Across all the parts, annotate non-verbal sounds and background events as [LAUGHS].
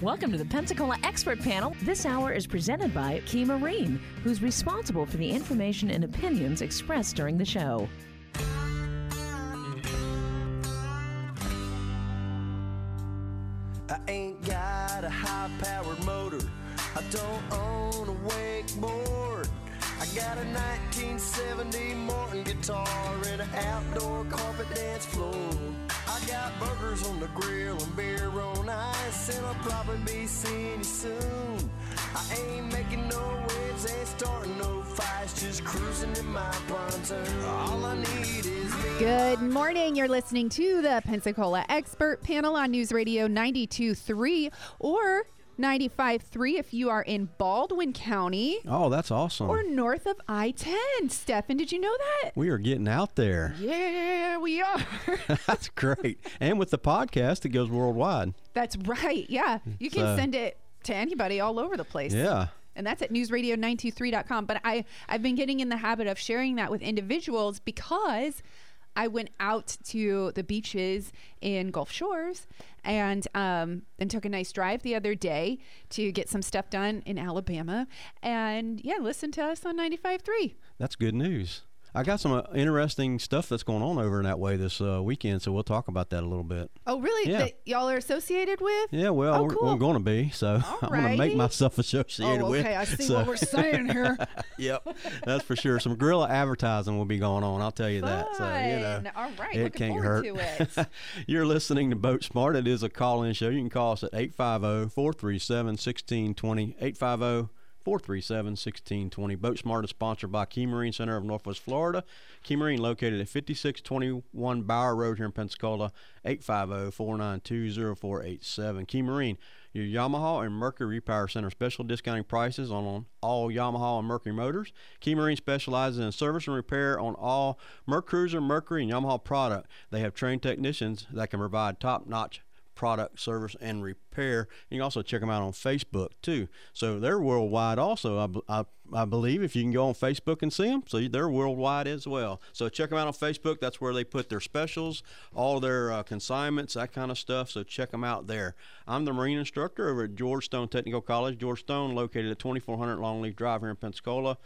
Welcome to the Pensacola Expert Panel. This hour is presented by Key Marine, who's responsible for the information and opinions expressed during the show. I ain't got a high powered motor. I don't own a wakeboard. Got a 1970 Martin guitar and an outdoor carpet dance floor. I got burgers on the grill and beer on ice, and I'll probably be seeing you soon. I ain't making no waves, ain't starting no fights, just cruising in my pontoon. All I need is me. Good morning. You're listening to the Pensacola Expert Panel on News Radio 92.3 or 95.3 if you are in Baldwin County Oh, that's awesome. or north of I-10. Stefan, did you know that? we are getting out there. Yeah, we are. [LAUGHS] That's great. And with the podcast, it goes worldwide. That's right. Yeah. You can So- send it to anybody all over the place. Yeah. And that's at newsradio923.com. But I, I've been getting in the habit of sharing that with individuals because I went out to the beaches in Gulf Shores and um, and took a nice drive the other day to get some stuff done in Alabama. And yeah, listen to us on 95.3. That's good news. I got some uh, interesting stuff that's going on over in that way this uh, weekend, so we'll talk about that a little bit. Oh, really? Yeah. That y'all are associated with? Yeah, well, Oh, we're, cool. we're going to be, so [LAUGHS] I'm going to make myself associated Oh, with. okay. I see so- what we're saying here. [LAUGHS] yep, that's for sure. Some guerrilla advertising will be going on. I'll tell you that. So you know, All right. it Looking can't hurt. it. [LAUGHS] You're listening to Boat Smart. It is a call-in show. You can call us at 850-437-1620. 850 437 1620. Boat Smart is sponsored by Key Marine Center of Northwest Florida. Key Marine located at 5621 Bauer Road here in Pensacola. 850 492 0487. Key Marine, your Yamaha and Mercury Repower Center special discounting prices on, on all Yamaha and Mercury motors. Key Marine specializes in service and repair on all Mercruiser, Mercury, and Yamaha product. They have trained technicians that can provide top notch product service and repair. You can also check them out on Facebook too. So they're worldwide also, I I believe, if you can go on Facebook and see them. So they're worldwide as well. So check them out on Facebook. That's where they put their specials, all their uh, consignments, that kind of stuff. So check them out there. I'm the Marine instructor over at George Stone Technical College. George Stone, located at 2400 Longleaf Drive here in Pensacola.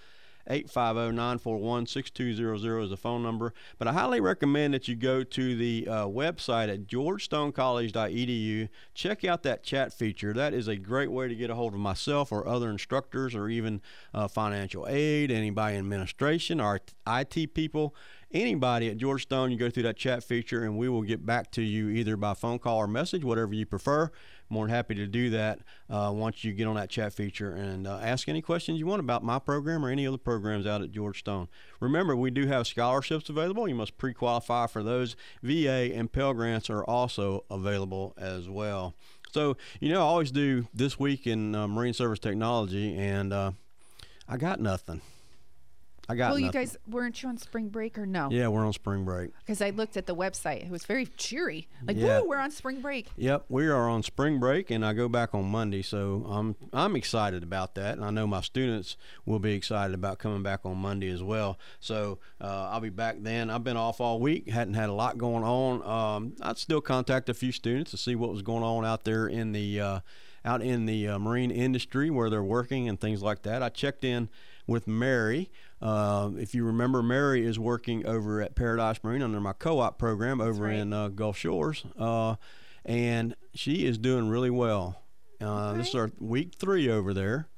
850-941-6200 is the phone number. But I highly recommend that you go to the uh, website at georgestoneccollege.edu. Check out that chat feature. That is a great way to get a hold of myself or other instructors or even uh, financial aid, anybody in administration, our IT people, anybody at George Stone. You go through that chat feature and we will get back to you either by phone call or message, whatever you prefer. More than happy to do that uh, once you get on that chat feature and uh, ask any questions you want about my program or any other programs out at George Stone. Remember, we do have scholarships available. You must pre qualify for those. VA and Pell Grants are also available as well. So, you know, I always do this week in uh, Marine Service Technology, and uh, I got nothing. I got well, you guys weren't you on spring break or no? Yeah, we're on spring break. Because I looked at the website. It was very cheery. Like, Yeah. woo, we're on spring break. Yep, we are on spring break, and I go back on Monday, so I'm I'm excited about that, and I know my students will be excited about coming back on Monday as well. So uh, I'll be back then. I've been off all week, hadn't had a lot going on. Um, I'd still contact a few students to see what was going on out there in the uh, out in the uh, marine industry where they're working and things like that. I checked in with Mary. Uh, if you remember, Mary is working over at Paradise Marine under my co-op program over right. in uh, Gulf Shores, uh, and she is doing really well. Uh, This is our week three over there,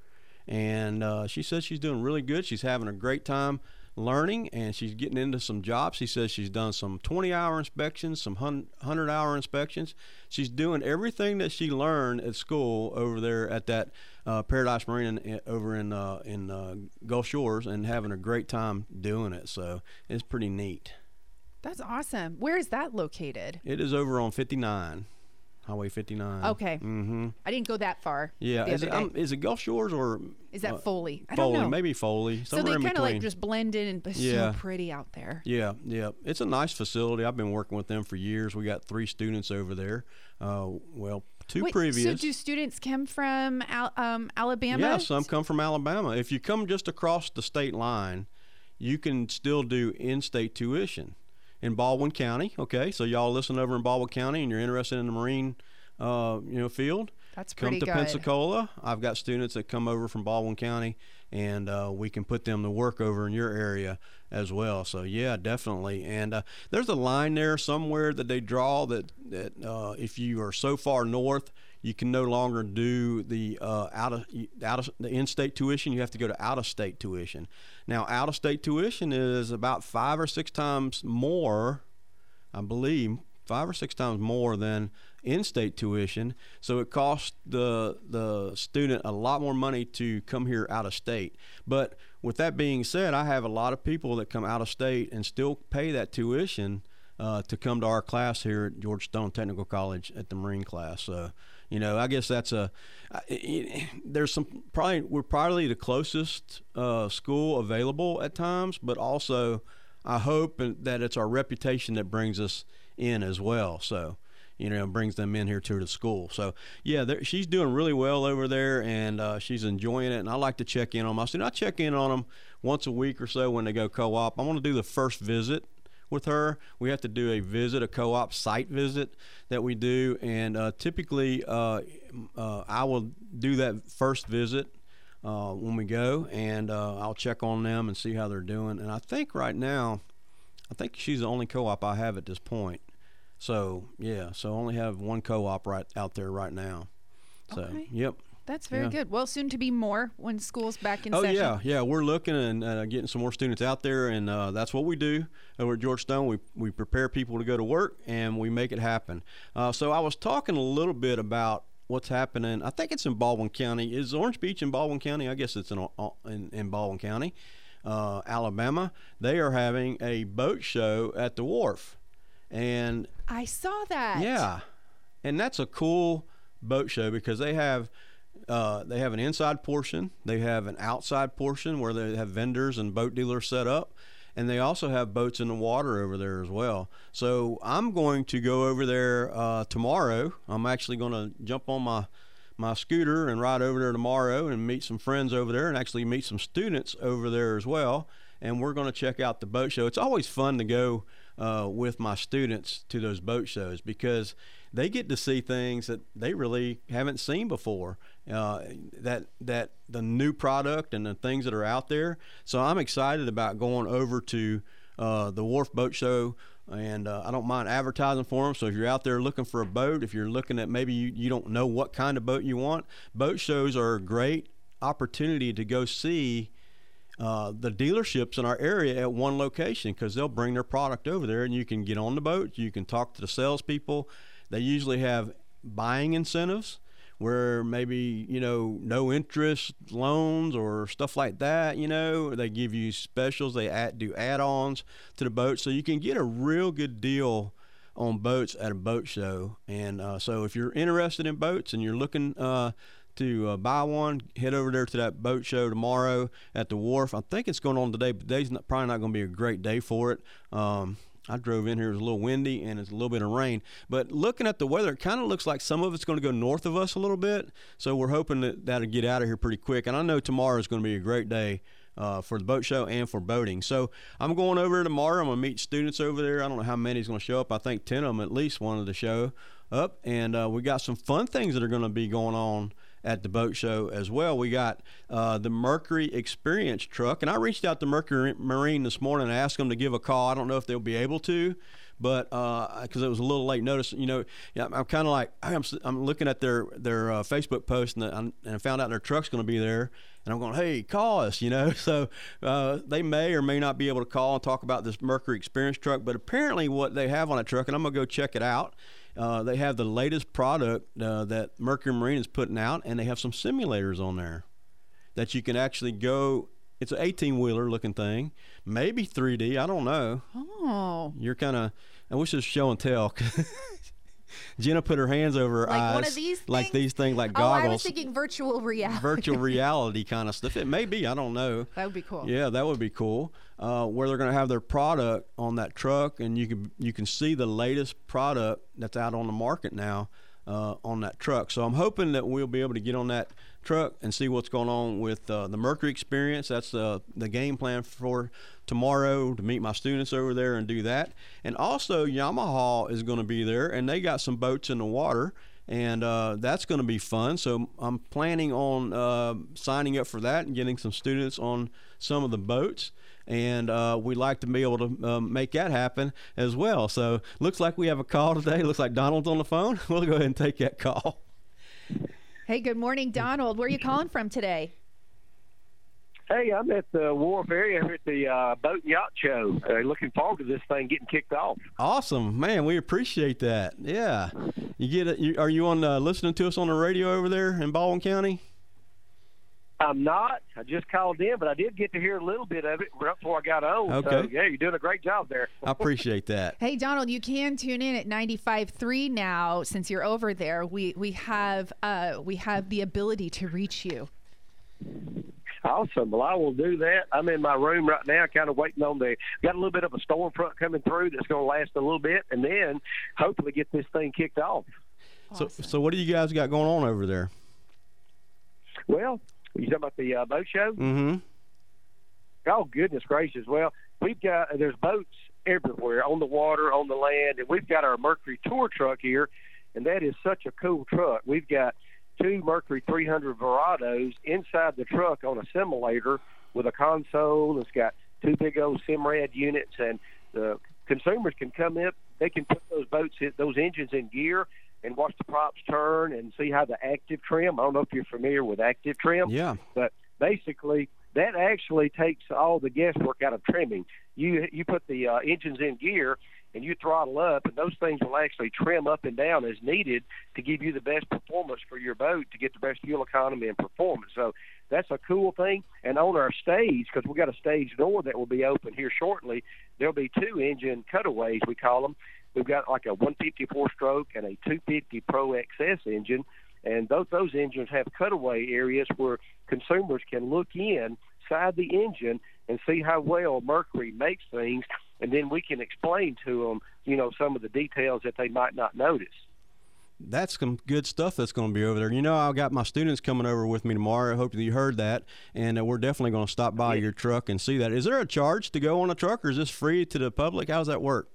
and uh, she says she's doing really good. She's having a great time learning, and she's getting into some jobs. She says she's done some 20-hour inspections, some 100-hour inspections. She's doing everything that she learned at school over there at that uh, Paradise Marine in, over in uh, in uh, Gulf Shores, and having a great time doing it. So it's pretty neat. That's awesome. Where is that located? It is over on 59, Highway 59. Okay. Mm-hmm. I didn't go that far. Yeah. Is it, um, is it Gulf Shores or is that uh, Foley? I don't Foley? know. Maybe Foley. so they in kind of like just blend in, but Yeah. so pretty out there. Yeah, yeah. It's a nice facility. I've been working with them for years. We got three students over there. Uh, well, two Wait, previous. So do students come from Al- um, Alabama? Yeah, some come from Alabama. If you come just across the state line, you can still do in-state tuition in Baldwin County. Okay, so y'all listen over in Baldwin County and you're interested in the marine, uh, you know, field. That's come pretty to good. Pensacola. I've got students that come over from Baldwin County, and uh, we can put them to work over in your area as well. So yeah, definitely. And uh, there's a line there somewhere that they draw that that uh, if you are so far north, you can no longer do the uh, out of out of the in-state tuition. You have to go to out-of-state tuition. Now, out-of-state tuition is about five or six times more, I believe, five or six times more than in-state tuition. So it costs the the student a lot more money to come here out of state. But with that being said, I have a lot of people that come out of state and still pay that tuition uh, to come to our class here at George Stone Technical College at the Marine class. You know, I guess that's a there's some probably we're probably the closest uh, school available at times, but also I hope that it's our reputation that brings us in as well. So, you know, brings them in here to the school. So, yeah, she's doing really well over there, and uh, she's enjoying it. And I like to check in on my students. I check in on them once a week or so when they go co-op. I want to do the first visit with her. We have to do a visit, a co-op site visit that we do, and uh, typically uh, uh, I will do that first visit uh, when we go, and uh, I'll check on them and see how they're doing. And I think right now, I think she's the only co-op I have at this point. So yeah, so I only have one co-op right out there right now. So Okay. yep. That's very Yeah. good. Well, soon to be more when school's back in Oh session. yeah, yeah. We're looking and uh, getting some more students out there, and uh, that's what we do over at George Stone. We we prepare people to go to work, and we make it happen. Uh, so I was talking a little bit about what's happening. I think it's in Baldwin County. Is Orange Beach in Baldwin County? I guess it's in in, in Baldwin County, uh, Alabama. They are having a boat show at the wharf, and I saw that. yeah, and that's a cool boat show because they have uh, they have an inside portion, they have an outside portion where they have vendors and boat dealers set up, and they also have boats in the water over there as well. So I'm going to go over there uh, tomorrow. I'm actually going to jump on my my scooter and ride over there tomorrow and meet some friends over there and actually meet some students over there as well. And we're going to check out the boat show. It's always fun to go uh, with my students to those boat shows because they get to see things that they really haven't seen before. Uh, that that the new product and the things that are out there. So I'm excited about going over to uh, the Wharf Boat Show, and uh, I don't mind advertising for them. So if you're out there looking for a boat, if you're looking at maybe you, you don't know what kind of boat you want, boat shows are a great opportunity to go see uh, the dealerships in our area at one location because they'll bring their product over there and you can get on the boat. You can talk to the salespeople. They usually have buying incentives where maybe, you know, no interest loans or stuff like that, you know, they give you specials. They add, do add ons to the boat. So you can get a real good deal on boats at a boat show. And uh, so if you're interested in boats and you're looking, uh, to uh, buy one, head over there to that boat show tomorrow at the wharf. I think it's going on today, but today's not, probably not going to be a great day for it. Um, I drove in here; it was a little windy and it's a little bit of rain. But looking at the weather, it kind of looks like some of it's going to go north of us a little bit. So we're hoping that that'll get out of here pretty quick. And I know tomorrow is going to be a great day. Uh, for the boat show and for boating. So I'm going over tomorrow. I'm going to meet students over there. I don't know how many is going to show up. I think 10 of them at least wanted to show up. And uh, we got some fun things that are going to be going on at the boat show as well. We got uh, the Mercury Experience truck, and I reached out to Mercury Marine this morning and asked them to give a call. I don't know if they'll be able to, but because it was a little late notice, you know, yeah, I'm kind of like I'm, I'm looking at their their uh, Facebook post and, and I found out their truck's going to be there, and I'm going, hey, call us, you know. [LAUGHS] So uh, they may or may not be able to call and talk about this Mercury Experience truck, but apparently what they have on a truck, and I'm gonna go check it out. Uh, they have the latest product uh, that Mercury Marine is putting out, and they have some simulators on there that you can actually go. It's an 18 wheeler looking thing, maybe 3D. I don't know. Oh. You're kind of. I wish it was show and tell. [LAUGHS] Jenna put her hands over her Like eyes, one of these like things? these things, like goggles. Oh, I was thinking virtual reality. [LAUGHS] virtual reality kind of stuff. It may be. I don't know. That would be cool. Yeah, that would be cool. Uh, where they're going to have their product on that truck, and you can you can see the latest product that's out on the market now uh, on that truck. So I'm hoping that we'll be able to get on that truck and see what's going on with uh, the Mercury experience. That's uh, the game plan for tomorrow to meet my students over there and do that. And also Yamaha is going to be there, and they got some boats in the water. and uh, that's going to be fun. So I'm planning on uh, signing up for that and getting some students on some of the boats. And uh, we'd like to be able to um, make that happen as well. So looks like we have a call today. Looks like Donald's on the phone. [LAUGHS] We'll go ahead and take that call. Hey, good morning, Donald. Where are you calling from today? Hey, I'm at the Wharf area here at the uh, Boat and Yacht Show. Uh, looking forward to this thing getting kicked off. Awesome, man. We appreciate that. Yeah, you get it. You, are you on uh, listening to us on the radio over there in Baldwin County? I'm not. I just called in, but I did get to hear a little bit of it right before I got on. Okay. So, yeah, you're doing a great job there. I appreciate that. [LAUGHS] Hey, Donald, you can tune in at 95.3 now since you're over there. We we have uh, we have the ability to reach you. Awesome. Well, I will do that. I'm in my room right now, kind of waiting on the. Got a little bit of a storm front coming through that's going to last a little bit, and then hopefully get this thing kicked off. So, so what do you guys got going on over there? Well, you talking about the uh, boat show? Mm-hmm. Oh goodness gracious! Well, we've got there's boats everywhere on the water, on the land, and we've got our Mercury tour truck here, and that is such a cool truck. We've got two Mercury 300 Verados inside the truck on a simulator with a console. It's got two big old Simrad units, and the consumers can come in. They can put those boats, those engines in gear, and watch the props turn and see how the active trim. I don't know if you're familiar with active trim. Yeah. But basically, that actually takes all the guesswork out of trimming. You you put the uh, engines in gear and you throttle up, and those things will actually trim up and down as needed to give you the best performance for your boat to get the best fuel economy and performance. So that's a cool thing. And on our stage, because we've got a stage door that will be open here shortly, there'll be two engine cutaways we call them. We've got like a 154 stroke and a 250 Pro XS engine, and both those engines have cutaway areas where consumers can look inside the engine and see how well Mercury makes things, and then we can explain to them, you know, some of the details that they might not notice. That's some good stuff that's going to be over there. You know, I've got my students coming over with me tomorrow. I hope that you heard that, and uh, we're definitely going to stop by your truck and see that. Is there a charge to go on a truck, or is this free to the public? How does that work?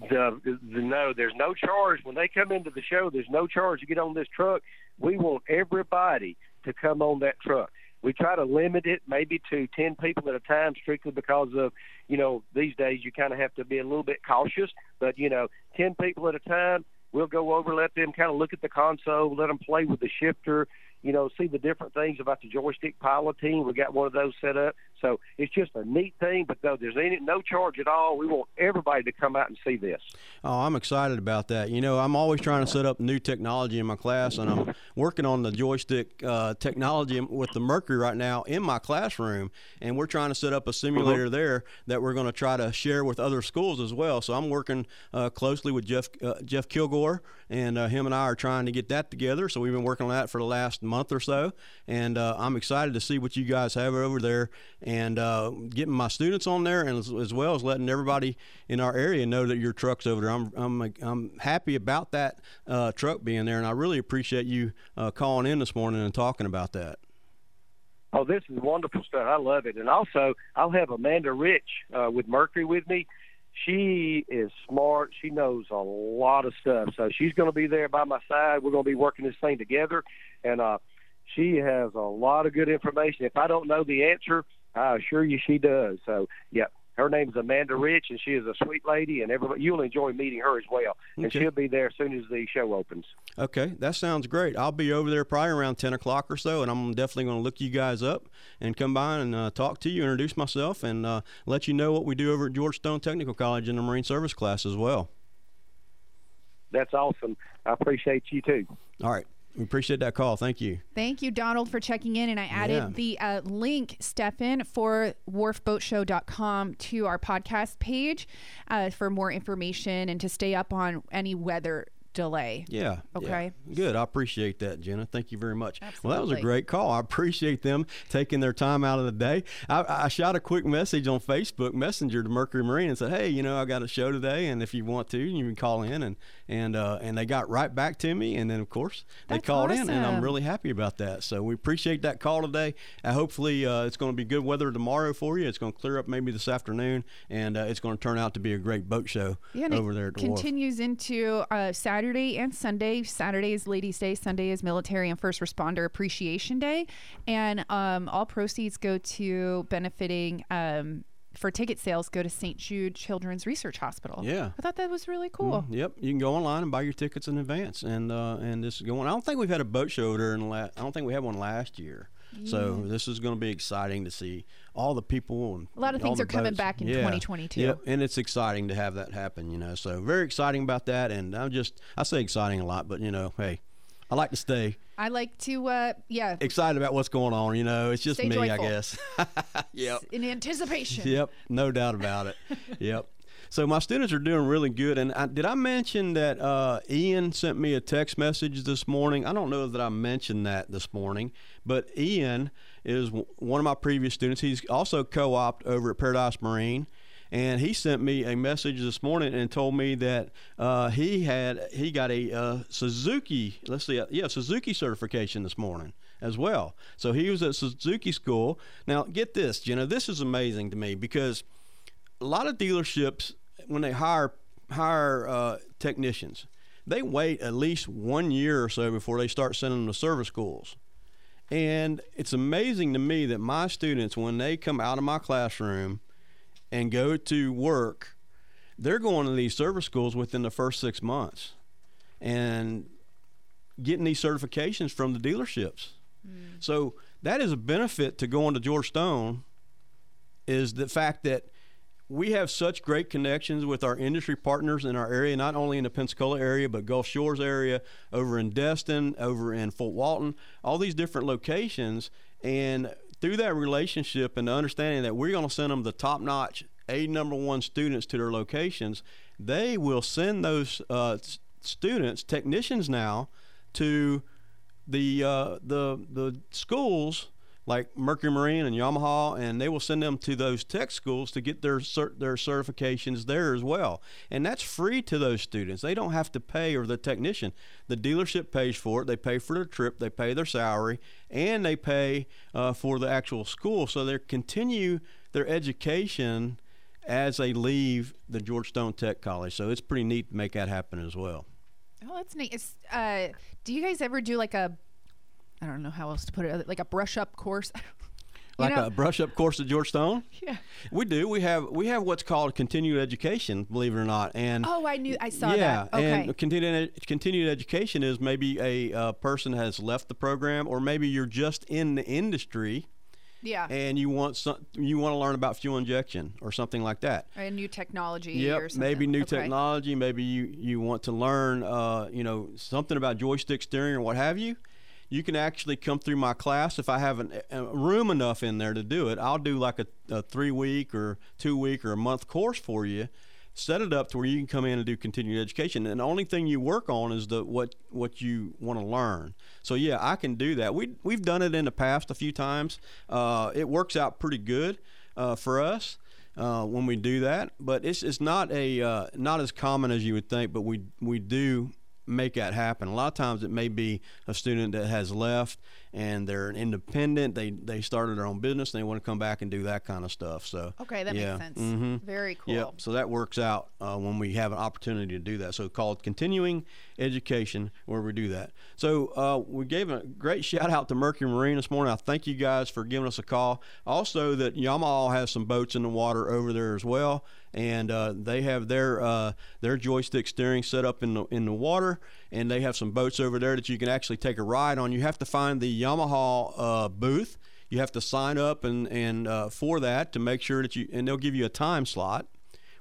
The, the no, there's no charge when they come into the show. There's no charge to get on this truck. We want everybody to come on that truck. We try to limit it maybe to 10 people at a time strictly because of, you know, these days you kind of have to be a little bit cautious. But, you know, 10 people at a time, we'll go over, let them kind of look at the console, let them play with the shifter, you know, see the different things about the joystick piloting. We got one of those set up. So it's just a neat thing, but though there's any, no charge at all, we want everybody to come out and see this. Oh, I'm excited about that. You know, I'm always trying to set up new technology in my class, and I'm working on the joystick uh, technology with the Mercury right now in my classroom, and we're trying to set up a simulator Uh-huh. there that we're going to try to share with other schools as well. So I'm working uh, closely with Jeff uh, Jeff Kilgore, and uh, him and I are trying to get that together. So we've been working on that for the last month or so, and uh, I'm excited to see what you guys have over there, and uh, getting my students on there, and as, as well as letting everybody in our area know that your truck's over there. I'm I'm I'm happy about that uh, truck being there, and I really appreciate you uh, calling in this morning and talking about that. Oh, this is wonderful stuff. I love it. And also, I'll have Amanda Rich uh, with Mercury with me. She is smart. She knows a lot of stuff. So she's going to be there by my side. We're going to be working this thing together. And uh, she has a lot of good information. If I don't know the answer, I assure you she does. So, yeah, her name is Amanda Rich, and she is a sweet lady, and everybody you'll enjoy meeting her as well. And Okay. she'll be there as soon as the show opens. Okay, that sounds great. I'll be over there probably around 10 o'clock or so, and I'm definitely going to look you guys up and come by and uh, talk to you, introduce myself, and uh, let you know what we do over at George Stone Technical College in the Marine Service class as well. That's awesome. I appreciate you too. All right. We appreciate that call. Thank you. Thank you, Donald, for checking in. And I added Yeah. the uh, link, Stefan, for wharfboatshow.com to our podcast page uh, for more information and to stay up on any weather delay. Yeah. yeah. Okay. Good. I appreciate that, Jenna. Thank you very much. Absolutely. Well, that was a great call. I appreciate them taking their time out of the day. I, I shot a quick message on Facebook Messenger to Mercury Marine and said, "Hey, you know, I got a show today, and if you want to, you can call in." And and uh, and they got right back to me, and then of course they That's called in, and I'm really happy about that. So we appreciate that call today. Uh, hopefully, uh, it's going to be good weather tomorrow for you. It's going to clear up maybe this afternoon, and uh, it's going to turn out to be a great boat show Yeah, over there at the wharf. continues into uh, Saturday. Saturday and Sunday. Saturday is Ladies' Day. Sunday is Military and First Responder Appreciation Day, and um, all proceeds go to benefiting. Um, for ticket sales, go to St. Jude Children's Research Hospital. Yeah. I thought that was really cool. Mm, Yep, you can go online and buy your tickets in advance, and uh, and this is going. I don't think we've had a boat show there in the la- I don't think we had one last year. So this is going to be exciting to see all the people and A lot of things are coming boats. back in Yeah. 2022. Yep, and it's exciting to have that happen. You know, so very exciting about that. And I'm just I say exciting a lot, but you know, hey, I like to stay I like to, uh, yeah, excited about what's going on. You know, it's just Stay me, joyful. I guess. [LAUGHS] yep. in anticipation. Yep, no doubt about it. [LAUGHS] yep. So my students are doing really good. And I, did I mention that uh, Ian sent me a text message this morning? I don't know that I mentioned that this morning, but Ian is w- one of my previous students. He's also co-opted over at Paradise Marine. And he sent me a message this morning and told me that uh, he had he got a uh, Suzuki let's see uh, yeah Suzuki certification this morning as well. So he was at Suzuki school. Now get this, you know this is amazing to me because a lot of dealerships when they hire hire uh, technicians, they wait at least one year or so before they start sending them to service schools. And it's amazing to me that my students, when they come out of my classroom and go to work, they're going to these service schools within the first six months and getting these certifications from the dealerships. So that is a benefit to going to George Stone is the fact that we have such great connections with our industry partners in our area, not only in the Pensacola area, but Gulf Shores area, over in Destin, over in Fort Walton, all these different locations. And through that relationship and the understanding that we're going to send them the top notch A number one students to their locations, they will send those uh, students, technicians now, to the uh, the the schools like Mercury Marine and Yamaha, and they will send them to those tech schools to get their cert- their certifications there as well. And that's free to those students. They don't have to pay, or the technician. The dealership pays for it. They pay for their trip. They pay their salary, and they pay uh, for the actual school. So they continue their education as they leave the George Stone Tech College. So it's pretty neat to make that happen as well. Oh, that's neat. It's, uh, do you guys ever do like a, I don't know how else to put it, like a brush up course? [LAUGHS] Like know- a brush up course at George Stone. [LAUGHS] Yeah. We do. We have we have what's called continued education, believe it or not. And Oh, I knew, I saw yeah, that. Okay. and continued continued education is maybe a uh, person has left the program, or maybe you're just in the industry yeah. and you want some you want to learn about fuel injection or something like that. a new technology Yep, or something. maybe new Okay. technology. Maybe you you want to learn, uh, you know, something about joystick steering or what have you. You can actually come through my class if I have an, a room enough in there to do it. I'll do like a, a three week or two week or a month course for you. Set it up to where you can come in and do continued education, and the only thing you work on is the what what you want to learn. So yeah, I can do that. We we've done it in the past a few times. Uh, it works out pretty good uh, for us uh, when we do that. But it's it's not a uh, not as common as you would think. But we we do make that happen. A lot of times it may be a student that has left and they're an independent. They they started their own business and they want to come back and do that kind of stuff. So Okay, that yeah, makes sense. mhm. Very cool. Yep. So that works out uh, when we have an opportunity to do that. So called continuing education, where we do that. So uh, we gave a great shout out to Mercury Marine this morning. I thank you guys for giving us a call. Also, that Yamaha has some boats in the water over there as well, and uh, they have their uh, their joystick steering set up in the in the water, and they have some boats over there that you can actually take a ride on. You have to find the Yamaha uh, booth. You have to sign up and and uh, for that to make sure that you and they'll give you a time slot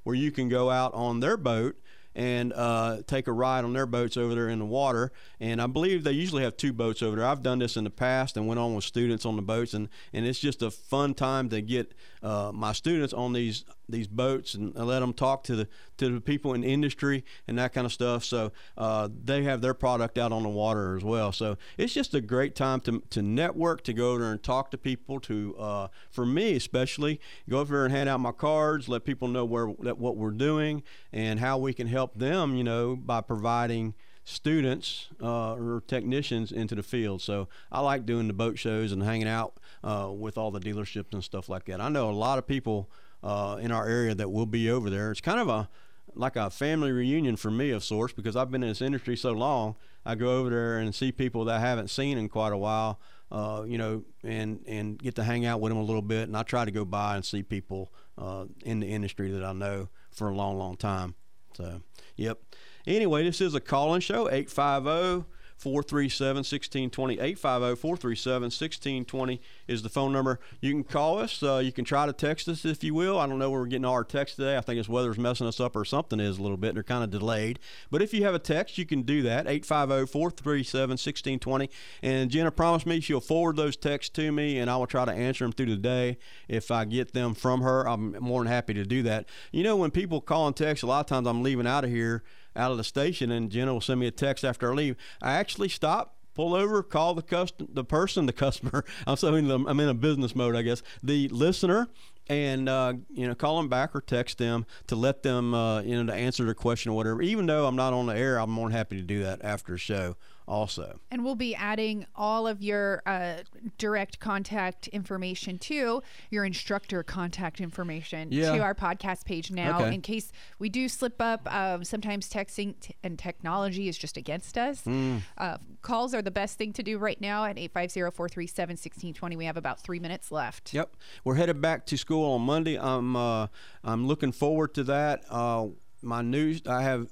where you can go out on their boat and uh, take a ride on their boats over there in the water. And I believe they usually have two boats over there. I've done this in the past and went on with students on the boats, and, and it's just a fun time to get uh, my students on these these boats and let them talk to the to the people in the industry and that kind of stuff. So uh, they have their product out on the water as well. So it's just a great time to, to network, to go there and talk to people. To uh, for me especially, go over there and hand out my cards, let people know where that what we're doing and how we can help them. You know by providing students uh, or technicians into the field. So I like doing the boat shows and hanging out uh, with all the dealerships and stuff like that. I know a lot of people uh, in our area that will be over there. It's kind of a like a family reunion for me of sorts because I've been in this industry so long. I go over there and see people that I haven't seen in quite a while, uh, you know, and and get to hang out with them a little bit. And I try to go by and see people uh, in the industry that I know for a long, long time. So, yep. Anyway, this is a call-in show, 850- 437 1620. 850 437 1620 is the phone number. You can call us. Uh, you can try to text us if you will. I don't know where we're getting all our texts today. I think it's weather's messing us up or something is a little bit. They're kind of delayed. But if you have a text, you can do that. 850 437 1620. And Jenna promised me she'll forward those texts to me and I will try to answer them through the day. If I get them from her, I'm more than happy to do that. You know, when people call and text, a lot of times I'm leaving out of here out of the station, and Jenna will send me a text after I leave. I actually stop pull over, call the custom, the person, the [LAUGHS] customer. I'm so in the, I'm in a business mode, I guess. The listener, and uh, you know, call them back or text them to let them, uh, you know, to answer their question or whatever. Even though I'm not on the air, I'm more than happy to do that after a show also. And we'll be adding all of your uh, direct contact information to your instructor contact information Yeah. to our podcast page now Okay. in case we do slip up. Um, sometimes texting t- and technology is just against us. Hmm. Uh, calls are the best thing to do right now at 850 437 1620. We have about three minutes left. Yep, we're headed back to school on Monday. I'm uh, I'm looking forward to that. Uh, my news, I have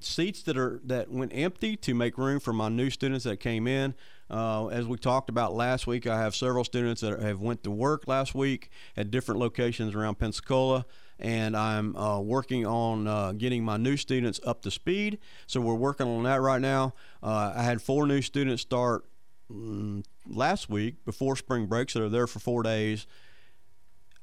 seats that are that went empty to make room for my new students that came in. Uh, as we talked about last week, I have several students that have went to work last week at different locations around Pensacola, and I'm uh, working on uh, getting my new students up to speed. So we're working on that right now. Uh, I had four new students start mm, last week before spring breaks that are there for four days.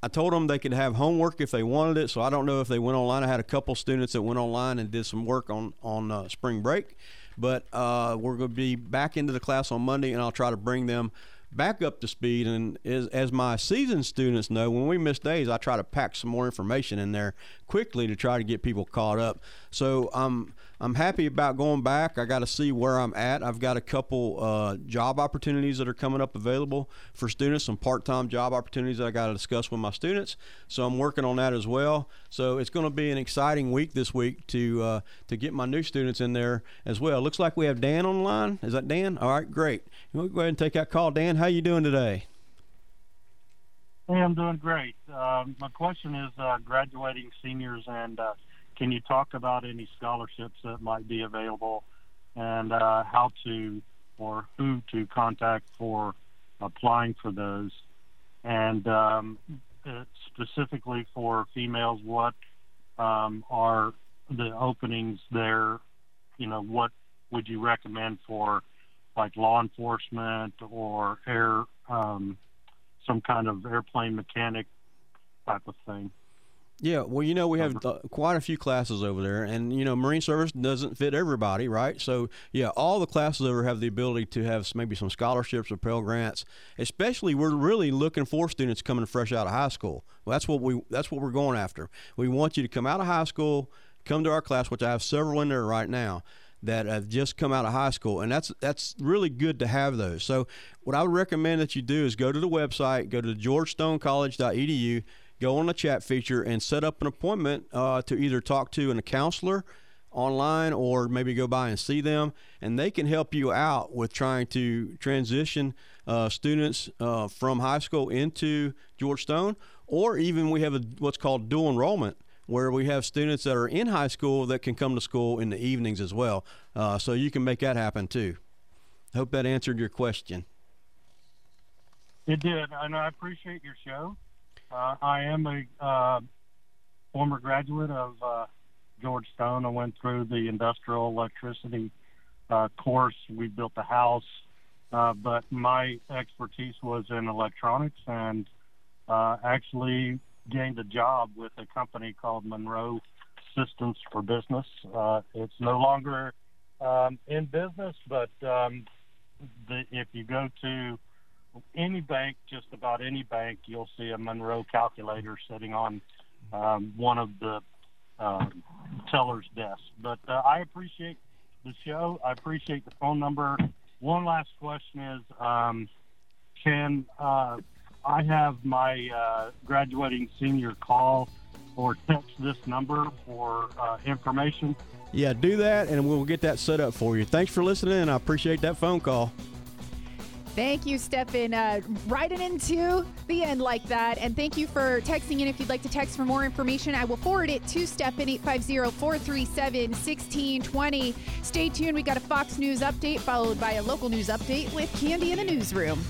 I told them they could have homework if they wanted it. So I don't know if they went online. I had a couple students that went online and did some work on on uh, spring break, but uh, we're going to be back into the class on Monday, and I'll try to bring them back up to speed. And as, as my seasoned students know, when we miss days, I try to pack some more information in there quickly to try to get people caught up. So I'm I'm happy about going back. I got to see where I'm at. I've got a couple uh, job opportunities that are coming up available for students, some part-time job opportunities that I got to discuss with my students. So I'm working on that as well. So it's going to be an exciting week this week to uh, to get my new students in there as well. Looks like we have Dan on the line. Is that Dan? All right, great. We'll go ahead and take that call. Dan, how you doing today? Hey, I'm doing great. Um, my question is uh, graduating seniors, and uh, can you talk about any scholarships that might be available and uh, how to or who to contact for applying for those? And um, uh, specifically for females, what um, are the openings there? You know, what would you recommend for like law enforcement or air? Some kind of airplane mechanic type of thing. Yeah, well, you know, we have uh, quite a few classes over there, and you know, Marine Service doesn't fit everybody, right? So, yeah, all the classes over have the ability to have maybe some scholarships or Pell Grants. Especially, we're really looking for students coming fresh out of high school. Well, that's what we that's what we're going after. We want you to come out of high school, come to our class, which I have several in there right now that have just come out of high school, and that's that's really good to have those. So, what I would recommend that you do is go to the website, go to georgestoncollege.edu, go on the chat feature, and set up an appointment uh, to either talk to a counselor online or maybe go by and see them, and they can help you out with trying to transition uh, students uh, from high school into George Stone or even we have a, what's called dual enrollment where we have students that are in high school that can come to school in the evenings as well. Uh, so you can make that happen too. Hope that answered your question. It did, and I appreciate your show. Uh, I am a uh, former graduate of uh, George Stone. I went through the industrial electricity uh, course. We built a house, uh, but my expertise was in electronics and uh, actually gained a job with a company called Monroe Systems for Business. Uh, it's no longer um, in business, but um, the, if you go to any bank, just about any bank, you'll see a Monroe calculator sitting on um, one of the uh, teller's desks. But uh, I appreciate the show. I appreciate the phone number. One last question is, um, can uh, I have my uh, graduating senior call or text this number for uh, information. Yeah, do that, and we'll get that set up for you. Thanks for listening. I appreciate that phone call. Thank you, Stefan. Uh, riding into the end like that. And thank you for texting in. If you'd like to text for more information, I will forward it to Stefan 850 437 1620. Stay tuned. We got a Fox News update followed by a local news update with Candy in the newsroom.